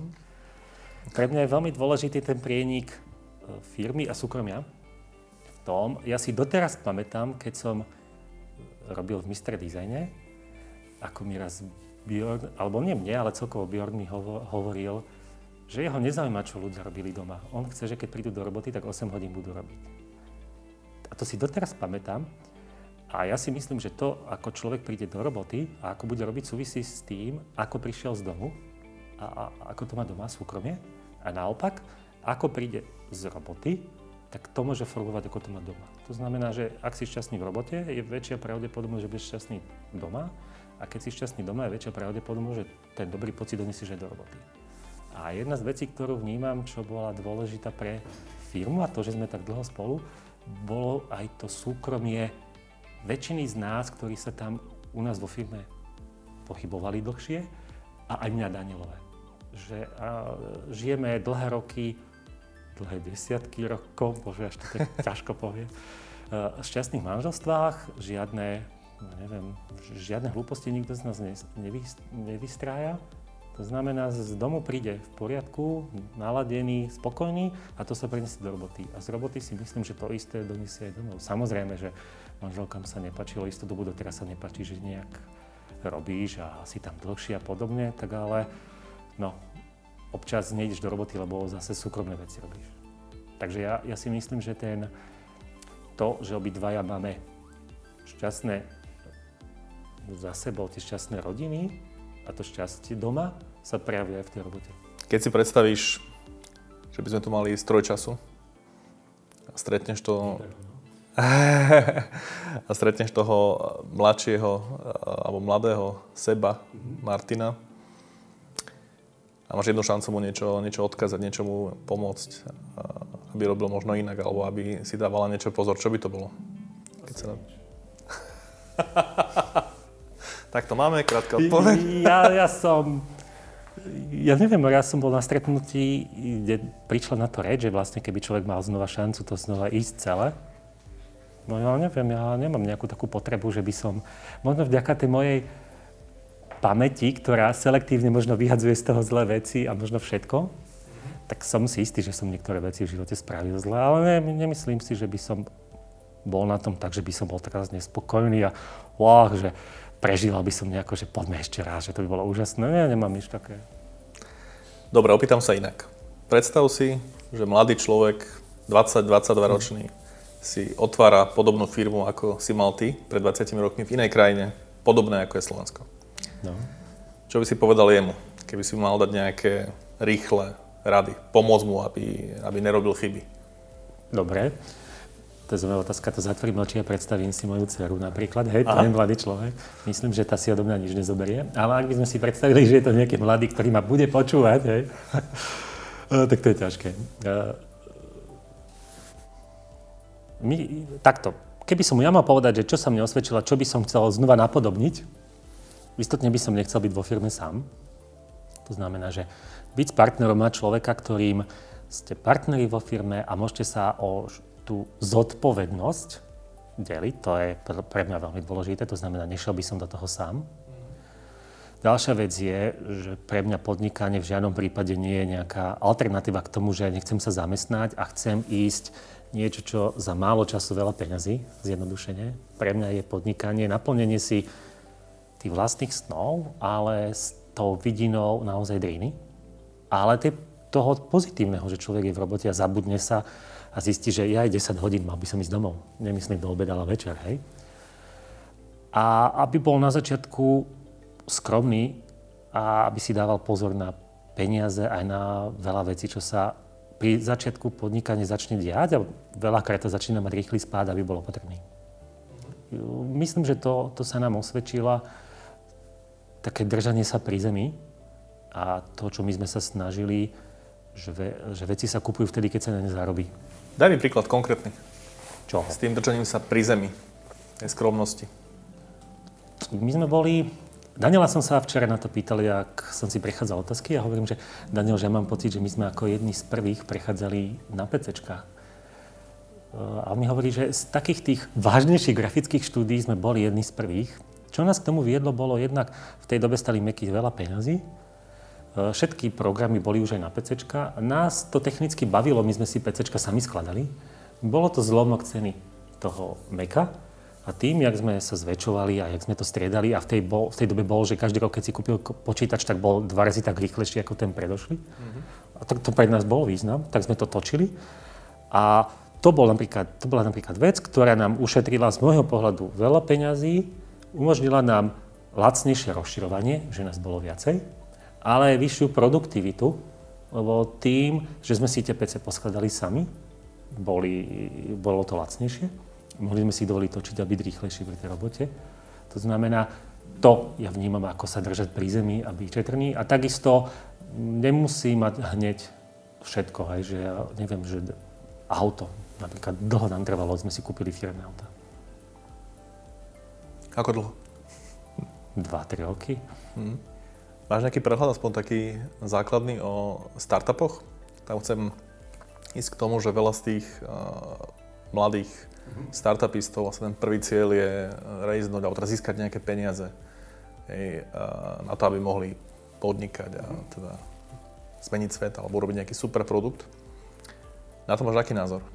Pre mňa je veľmi dôležitý ten prienik firmy a súkromia v tom, ja si doteraz pamätám, keď som robil v Mr. Dizajne, ako mi raz Bjorn, alebo nie mne, ale celkovo Bjorn mi hovoril, že jeho nezaujíma, čo ľudia robili doma. On chce, že keď prídu do roboty, tak 8 hodín budú robiť. A to si doteraz pamätám. A ja si myslím, že to, ako človek príde do roboty a ako bude robiť, súvisí s tým, ako prišiel z domu a, a ako to má doma súkromie. A naopak, ako príde z roboty, tak to môže fungovať ako to má doma. To znamená, že ak si šťastný v robote, je väčšia pravdepodobnosť, že budeš šťastný doma a keď si šťastný doma, je väčšia pravdepodobnosť, že ten dobrý pocit donesieš aj do roboty. A jedna z vecí, ktorú vnímam, čo bola dôležitá pre firmu a to, že sme tak dlho spolu, bolo aj to súkromie väčšiny z nás, ktorí sa tam u nás vo firme pochybovali dlhšie a aj mňa Danielové. Že a, žijeme dlhé roky, dlhé desiatky rokov, bože, až to tak ťažko poviem, v šťastných manželstvách, žiadne no neviem, žiadne hlúposti nikto z nás nevy, nevystrája. To znamená, z domu príde v poriadku, naladený, spokojný a to sa preniesie do roboty. A z roboty si myslím, že to isté donesie aj domov. Samozrejme, že manželkám sa nepačilo istú dobu, doteraz sa nepačí, že nejak robíš a si tam dlhšie a podobne, tak ale no, občas nejdeš do roboty, lebo zase súkromné veci robíš. Takže ja, ja si myslím, že ten, to, že obidvaja máme šťastné za sebou tie šťastné rodiny a to šťastie doma sa prejavuje aj v tej robote. Keď si predstavíš, že by sme tu mali stroj času a stretneš to... a stretneš toho mladšieho alebo mladého seba, Martina, a máš jednu šancu mu niečo, niečo odkázať, niečo mu pomôcť, aby robil možno inak, alebo aby si dávala niečo pozor. Čo by to bolo? Keď sa... Tak to máme, krátka odpoveď. Ja, ja som, ja neviem, ja som bol na stretnutí, kde prišla na to reč, že vlastne keby človek mal znova šancu to znova ísť celé. No ja neviem, ja nemám nejakú takú potrebu, že by som, možno vďaka tej mojej pamäti, ktorá selektívne možno vyhadzuje z toho zlé veci a možno všetko, tak som si istý, že som niektoré veci v živote spravil zle, ale ne, nemyslím si, že by som bol na tom tak, že by som bol teraz nespokojný a wow, že prežíval by som nejako, že poďme ešte raz, že to by bolo úžasné. Nie, nemám nič také. Dobre, opýtam sa inak. Predstav si, že mladý človek, 20-22 ročný, si otvára podobnú firmu, ako si mal ty pred 20 rokmi v inej krajine, podobné ako je Slovensko. No. Čo by si povedal jemu, keby si mal dať nejaké rýchle rady, pomôcť mu, aby, aby nerobil chyby? Dobre. To je zaujímavá otázka, to zatvorím oči a predstavím si moju dceru napríklad, hej, to je mladý človek. Myslím, že tá si odo mňa nič nezoberie. Ale ak by sme si predstavili, že je to nejaký mladý, ktorý ma bude počúvať, hej, tak to je ťažké. My, takto, keby som ja mal povedať, že čo sa mne osvedčilo, čo by som chcel znova napodobniť, istotne by som nechcel byť vo firme sám. To znamená, že byť partnerom má človeka, ktorým ste partneri vo firme a môžete sa o tú zodpovednosť deliť, to je pre mňa veľmi dôležité, to znamená, nešiel by som do toho sám. Ďalšia vec je, že pre mňa podnikanie v žiadnom prípade nie je nejaká alternatíva k tomu, že nechcem sa zamestnať a chcem ísť niečo, čo za málo času veľa peňazí, zjednodušene. Pre mňa je podnikanie naplnenie si tých vlastných snov, ale s tou vidinou naozaj driny. Ale toho pozitívneho, že človek je v robote a zabudne sa a zistí, že ja aj 10 hodín mal by som ísť domov. Nemyslím do obeda, ale večer, hej. A aby bol na začiatku skromný a aby si dával pozor na peniaze aj na veľa vecí, čo sa pri začiatku podnikania začne diať a veľakrát to začína mať rýchly spád, aby bolo potrebný. Myslím, že to, to sa nám osvedčila také držanie sa pri zemi a to, čo my sme sa snažili, že, ve, že veci sa kupujú vtedy, keď sa na ne zarobí. Daj mi príklad konkrétny. Čo? S tým držaním sa pri zemi, tej skromnosti. My sme boli... Daniela som sa včera na to pýtal, ak som si prechádzal otázky a hovorím, že Daniel, že ja mám pocit, že my sme ako jedni z prvých prechádzali na PCčkách. A on mi hovorí, že z takých tých vážnejších grafických štúdí sme boli jedni z prvých. Čo nás k tomu viedlo, bolo jednak v tej dobe stali Meky veľa peňazí, E, všetky programy boli už aj na PC. Nás to technicky bavilo, my sme si PC sami skladali. Bolo to zlomok ceny toho Meka. A tým, jak sme sa zväčšovali a jak sme to striedali a v tej, bol, v tej dobe bol, že každý rok, keď si kúpil počítač, tak bol dva razy tak rýchlejší ako ten predošli. Mm-hmm. A to, to pre nás bol význam, tak sme to točili. A to, bol napríklad, to bola napríklad vec, ktorá nám ušetrila z môjho pohľadu veľa peňazí, umožnila nám lacnejšie rozširovanie, že nás bolo viacej ale aj vyššiu produktivitu, lebo tým, že sme si tie PC poskladali sami, boli, bolo to lacnejšie. Mohli sme si dovoliť točiť a byť rýchlejší pri tej robote. To znamená, to ja vnímam ako sa držať pri zemi a byť četrný. A takisto nemusí mať hneď všetko, hej, že ja neviem, že auto, napríklad dlho nám trvalo, sme si kúpili firmné auta. Ako dlho? 2-3 roky. Hmm. Máš nejaký prehľad, aspoň taký základný o startupoch? Tam chcem ísť k tomu, že veľa z tých uh, mladých mm-hmm. startupistov, vlastne ten prvý cieľ je rejznúť alebo teda získať nejaké peniaze hej, uh, na to, aby mohli podnikať a mm-hmm. teda zmeniť svet alebo urobiť nejaký super produkt. Na to máš aký názor?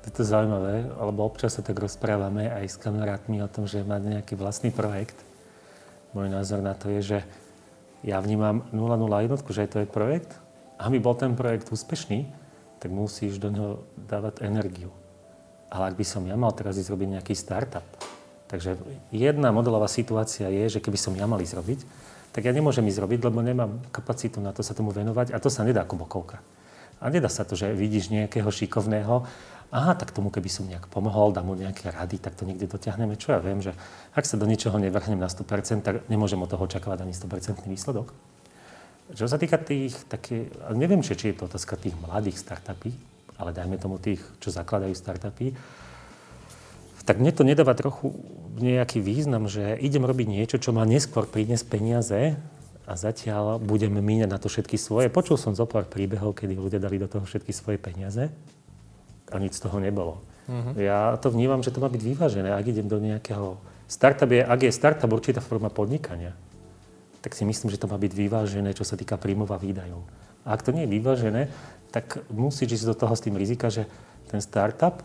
Je to zaujímavé, lebo občas sa tak rozprávame aj s kamarátmi o tom, že mať nejaký vlastný projekt môj názor na to je, že ja vnímam 001, že to je projekt. Aby bol ten projekt úspešný, tak musíš do neho dávať energiu. Ale ak by som ja mal teraz ísť robiť nejaký startup, takže jedna modelová situácia je, že keby som ja mal ísť robiť, tak ja nemôžem ísť robiť, lebo nemám kapacitu na to sa tomu venovať a to sa nedá ako bokovka. A nedá sa to, že vidíš nejakého šikovného aha, tak tomu keby som nejak pomohol, dám mu nejaké rady, tak to niekde dotiahneme. Čo ja viem, že ak sa do ničoho nevrhnem na 100%, tak nemôžem od toho očakávať ani 100% výsledok. Čo sa týka tých, také, neviem, či, je to otázka tých mladých startupy, ale dajme tomu tých, čo zakladajú startupy, tak mne to nedáva trochu nejaký význam, že idem robiť niečo, čo má neskôr priniesť peniaze a zatiaľ budem míňať na to všetky svoje. Počul som zo pár príbehov, kedy ľudia dali do toho všetky svoje peniaze a nič z toho nebolo. Uh-huh. Ja to vnímam, že to má byť vyvážené. Ak idem do nejakého startup, je, ak je startup určitá forma podnikania, tak si myslím, že to má byť vyvážené, čo sa týka príjmov a výdajov. A ak to nie je vyvážené, tak musíš ísť do toho s tým rizika, že ten startup,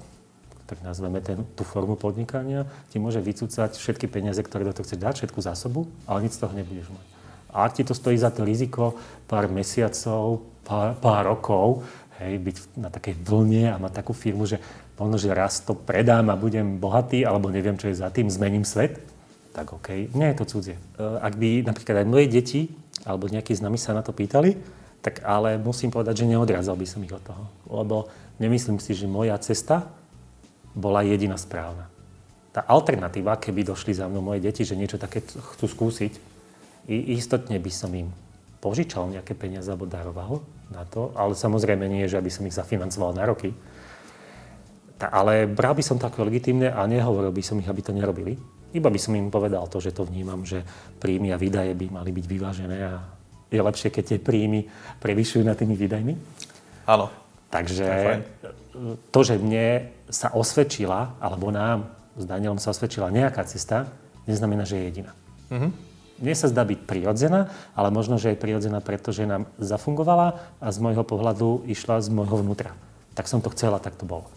tak nazveme ten, tú formu podnikania, ti môže vycúcať všetky peniaze, ktoré do toho chce dať, všetku zásobu, ale nič z toho nebudeš mať. A ak ti to stojí za to riziko pár mesiacov, pár, pár rokov, hej, byť na takej vlne a mať takú firmu, že možno, že raz to predám a budem bohatý, alebo neviem, čo je za tým, zmením svet, tak OK, nie je to cudzie. E, ak by napríklad aj moje deti, alebo nejakí z nami sa na to pýtali, tak ale musím povedať, že neodrazal by som ich od toho. Lebo nemyslím si, že moja cesta bola jediná správna. Tá alternatíva, keby došli za mnou moje deti, že niečo také chcú skúsiť, istotne by som im požičal nejaké peniaze alebo daroval na to, ale samozrejme nie, že aby som ich zafinancoval na roky. Ta, ale bral by som to ako legitimné a nehovoril by som ich, aby to nerobili. Iba by som im povedal to, že to vnímam, že príjmy a výdaje by mali byť vyvážené a je lepšie, keď tie príjmy prevyšujú nad tými výdajmi. Áno. Takže to, že mne sa osvedčila, alebo nám s Danielom sa osvedčila nejaká cesta, neznamená, že je jediná. Mm-hmm mne sa zdá byť prirodzená, ale možno, že je prirodzená, pretože nám zafungovala a z môjho pohľadu išla z môjho vnútra. Tak som to chcela, tak to bolo.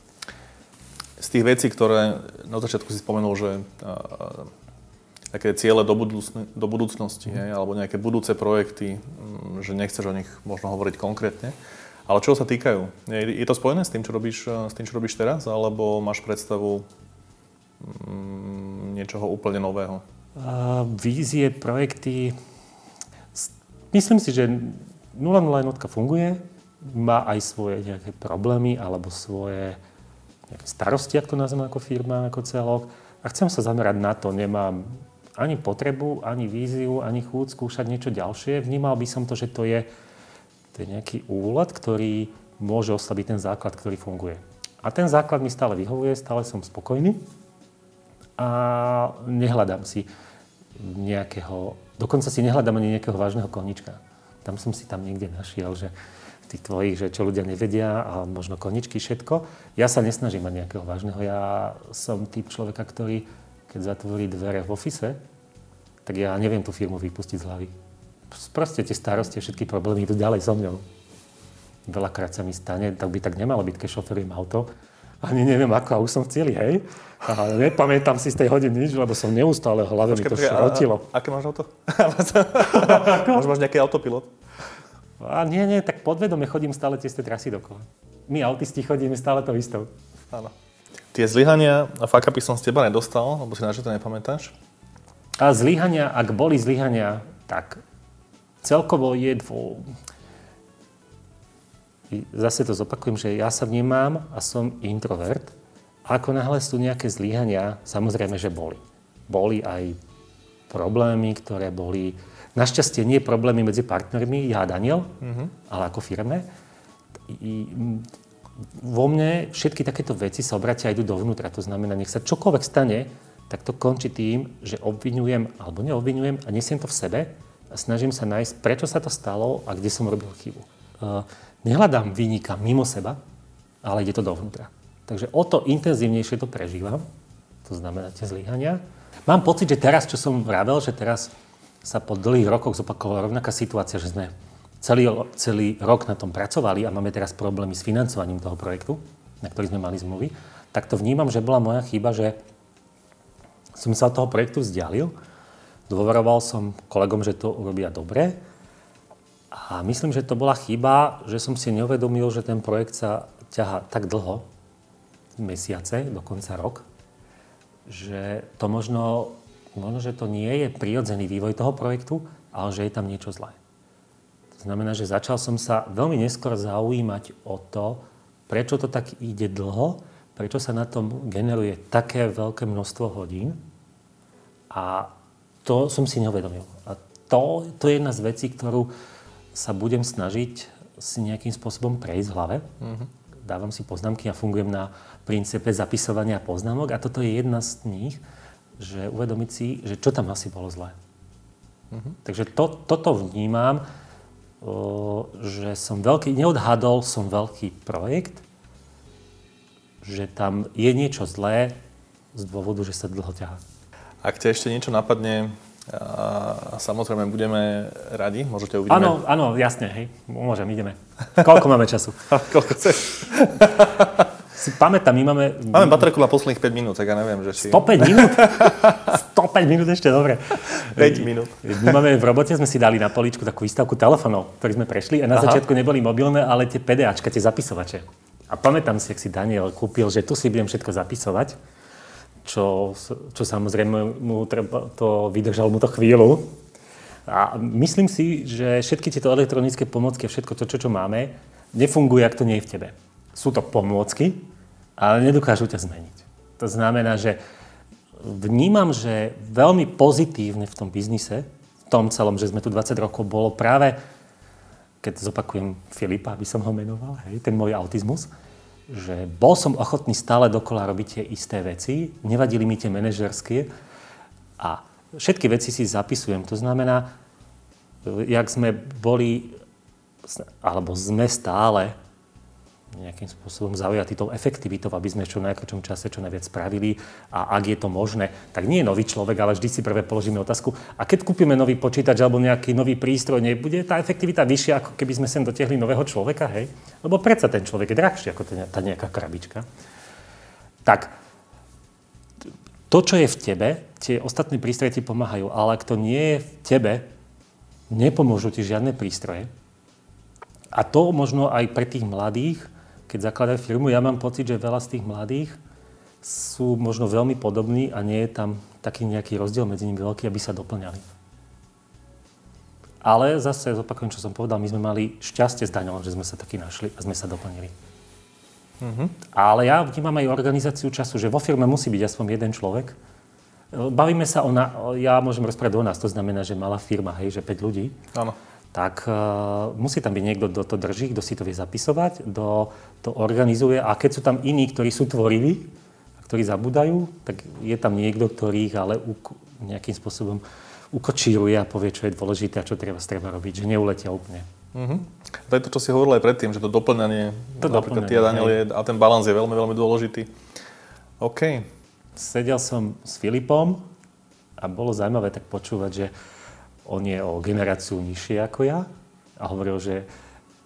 Z tých vecí, ktoré na začiatku si spomenul, že také ciele do, budúcn- do budúcnosti, mm. alebo nejaké budúce projekty, um, že nechceš o nich možno hovoriť konkrétne, ale čo sa týkajú? Je, je to spojené s tým, čo robíš, s tým, čo robíš teraz, alebo máš predstavu um, niečoho úplne nového? Vízie, projekty. Myslím si, že 001 funguje, má aj svoje nejaké problémy alebo svoje nejaké starosti, ak to nazvem ako firma, ako celok. A chcem sa zamerať na to, nemám ani potrebu, ani víziu, ani chuť skúšať niečo ďalšie. Vnímal by som to, že to je, to je nejaký úlet, ktorý môže oslabiť ten základ, ktorý funguje. A ten základ mi stále vyhovuje, stále som spokojný a nehľadám si nejakého, dokonca si nehľadám ani nejakého vážneho konička. Tam som si tam niekde našiel, že tých tvojich, že čo ľudia nevedia a možno koničky, všetko. Ja sa nesnažím mať nejakého vážneho. Ja som typ človeka, ktorý, keď zatvorí dvere v ofise, tak ja neviem tú firmu vypustiť z hlavy. Proste tie starosti všetky problémy idú ďalej so mňou. Veľakrát sa mi stane, tak by tak nemalo byť, keď šoferujem auto, ani neviem ako, a už som v cieli, hej. A nepamätám si z tej hodiny nič, lebo som neustále v hlave mi to šrotilo. Aké máš auto? Možno máš nejaký autopilot? A nie, nie, tak podvedome chodím stále tie trasy dokola. My autisti chodíme stále to istou. Áno. Tie zlyhania a fakapy som z teba nedostal, lebo si na to nepamätáš? A zlyhania, ak boli zlyhania, tak celkovo je dvo... zase to zopakujem, že ja sa vnímam a som introvert. A ako náhle sú nejaké zlyhania, samozrejme, že boli. Boli aj problémy, ktoré boli, našťastie nie problémy medzi partnermi, ja a Daniel, mm-hmm. ale ako firme. I, vo mne všetky takéto veci sa obratia a idú dovnútra. To znamená, nech sa čokoľvek stane, tak to končí tým, že obvinujem alebo neobvinujem a nesiem to v sebe a snažím sa nájsť, prečo sa to stalo a kde som robil chybu. Uh, nehľadám vynika mimo seba, ale ide to dovnútra. Takže o to intenzívnejšie to prežívam, to znamená tie zlyhania. Mám pocit, že teraz, čo som vravel, že teraz sa po dlhých rokoch zopakovala rovnaká situácia, že sme celý, celý rok na tom pracovali a máme teraz problémy s financovaním toho projektu, na ktorý sme mali zmluvy, tak to vnímam, že bola moja chyba, že som sa od toho projektu vzdialil. Dôveroval som kolegom, že to urobia dobre a myslím, že to bola chyba, že som si neuvedomil, že ten projekt sa ťaha tak dlho, mesiace, dokonca rok, že to možno, možno, že to nie je prirodzený vývoj toho projektu, ale že je tam niečo zlé. To znamená, že začal som sa veľmi neskôr zaujímať o to, prečo to tak ide dlho, prečo sa na tom generuje také veľké množstvo hodín a to som si neuvedomil. A to, to je jedna z vecí, ktorú sa budem snažiť si nejakým spôsobom prejsť v hlave. Mm-hmm. Dávam si poznámky a fungujem na princípe zapisovania poznámok a toto je jedna z nich, že uvedomiť si, že čo tam asi bolo zlé. Mm-hmm. Takže to, toto vnímam, o, že som veľký, neodhadol som veľký projekt, že tam je niečo zlé z dôvodu, že sa dlho ťahá. Ak ťa ešte niečo napadne a samozrejme budeme radi, môžete uvidieť. Áno, áno, jasne, hej, môžem, ideme. Koľko máme času? Koľko chceš? si pamätám, my máme... Máme baterku na posledných 5 minút, tak ja neviem, že či... 105 minút? 105 minút ešte, dobre. 5 minút. My máme v robote, sme si dali na poličku takú výstavku telefónov, ktorý sme prešli a na Aha. začiatku neboli mobilné, ale tie PDAčka, tie zapisovače. A pamätám si, ak si Daniel kúpil, že tu si budem všetko zapisovať čo, čo samozrejme mu treba, to vydržal mu to chvíľu. A myslím si, že všetky tieto elektronické pomôcky a všetko to, čo, čo máme, nefunguje, ak to nie je v tebe. Sú to pomôcky, ale nedokážu ťa zmeniť. To znamená, že vnímam, že veľmi pozitívne v tom biznise, v tom celom, že sme tu 20 rokov, bolo práve, keď zopakujem Filipa, aby som ho menoval, hej, ten môj autizmus, že bol som ochotný stále dokola robiť tie isté veci, nevadili mi tie manažerské a všetky veci si zapisujem. To znamená, jak sme boli, alebo sme stále nejakým spôsobom zaujatí tou efektivitou, aby sme čo najkračom čase čo najviac spravili a ak je to možné, tak nie je nový človek, ale vždy si prvé položíme otázku, a keď kúpime nový počítač alebo nejaký nový prístroj, nebude tá efektivita vyššia, ako keby sme sem dotiahli nového človeka, hej? Lebo predsa ten človek je drahší ako tá nejaká krabička. Tak to, čo je v tebe, tie ostatné prístroje ti pomáhajú, ale ak to nie je v tebe, nepomôžu ti žiadne prístroje. A to možno aj pre tých mladých, keď zakladajú firmu, ja mám pocit, že veľa z tých mladých sú možno veľmi podobní a nie je tam taký nejaký rozdiel medzi nimi veľký, aby sa doplňali. Ale zase zopakujem, čo som povedal, my sme mali šťastie s Daňom, že sme sa taký našli a sme sa doplnili. Mm-hmm. Ale ja vnímam aj organizáciu času, že vo firme musí byť aspoň jeden človek. Bavíme sa o, na, ja môžem rozprávať o nás, to znamená, že malá firma, hej, že 5 ľudí. Áno tak uh, musí tam byť niekto, kto to drží, kto si to vie zapisovať, kto to organizuje a keď sú tam iní, ktorí sú tvoriví, ktorí zabúdajú, tak je tam niekto, ktorý ich ale uk- nejakým spôsobom ukočíruje a povie, čo je dôležité a čo treba, treba robiť, že neuletia úplne. Uh-huh. To je to, čo si hovoril aj predtým, že to doplňanie, to napríklad ty a Daniel, je, a ten balans je veľmi, veľmi dôležitý. OK. Sedel som s Filipom a bolo zaujímavé tak počúvať, že on je o generáciu nižšie ako ja a hovoril, že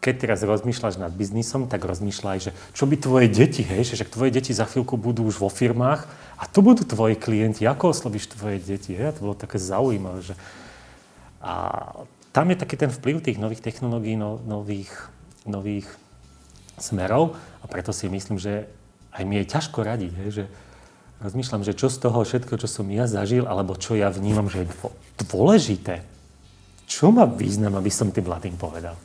keď teraz rozmýšľaš nad biznisom, tak rozmýšľaj, že čo by tvoje deti, hej, že tvoje deti za chvíľku budú už vo firmách a to budú tvoji klienti, ako oslovíš tvoje deti, hej, a to bolo také zaujímavé, že a tam je taký ten vplyv tých nových technológií, no, nových, nových smerov a preto si myslím, že aj mi je ťažko radiť, hej, že rozmýšľam, že čo z toho všetko, čo som ja zažil, alebo čo ja vnímam, že je dôležité, čo má význam, aby som tým mladým povedal?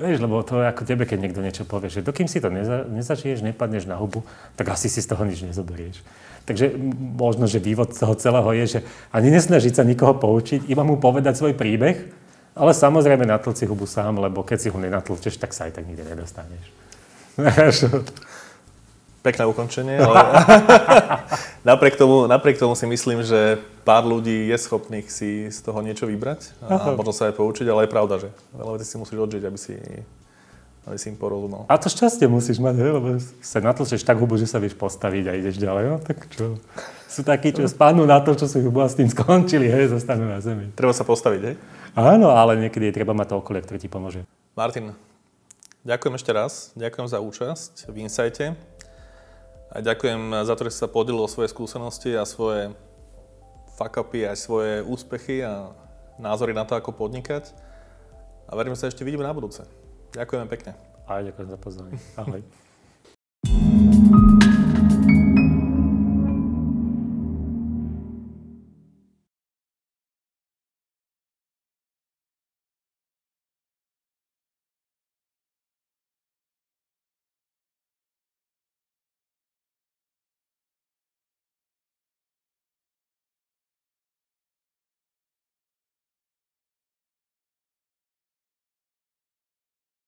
Vieš, lebo to je ako tebe, keď niekto niečo povie, že dokým si to neza, nezažiješ, nepadneš na hubu, tak asi si z toho nič nezoberieš. Takže možno, že vývod toho celého je, že ani nesnažiť sa nikoho poučiť, iba mu povedať svoj príbeh, ale samozrejme natlci hubu sám, lebo keď si ho nenatlčeš, tak sa aj tak nikde nedostaneš. Pekné ukončenie, ale napriek, tomu, napriek tomu si myslím, že pár ľudí je schopných si z toho niečo vybrať a Aha. možno sa aj poučiť, ale je pravda, že veľa vecí si musíš odžiť, aby si, aby si im porozumel. A to šťastie musíš mať, hej, lebo sa natlčeš tak hubu, že sa vieš postaviť a ideš ďalej. No, tak čo? Sú takí, čo spadnú na to, čo sú hubu a s tým skončili, hej, zostanú na zemi. Treba sa postaviť, hej? Áno, ale niekedy je treba mať to okolie, ktoré ti pomôže. Martin, ďakujem ešte raz. Ďakujem za účasť v Insighte. A ďakujem za to, že sa podelil o svoje skúsenosti a svoje fuck-upy, aj svoje úspechy a názory na to, ako podnikať. A verím, že sa ešte vidíme na budúce. Ďakujeme pekne. A ďakujem za pozvanie. Ahoj.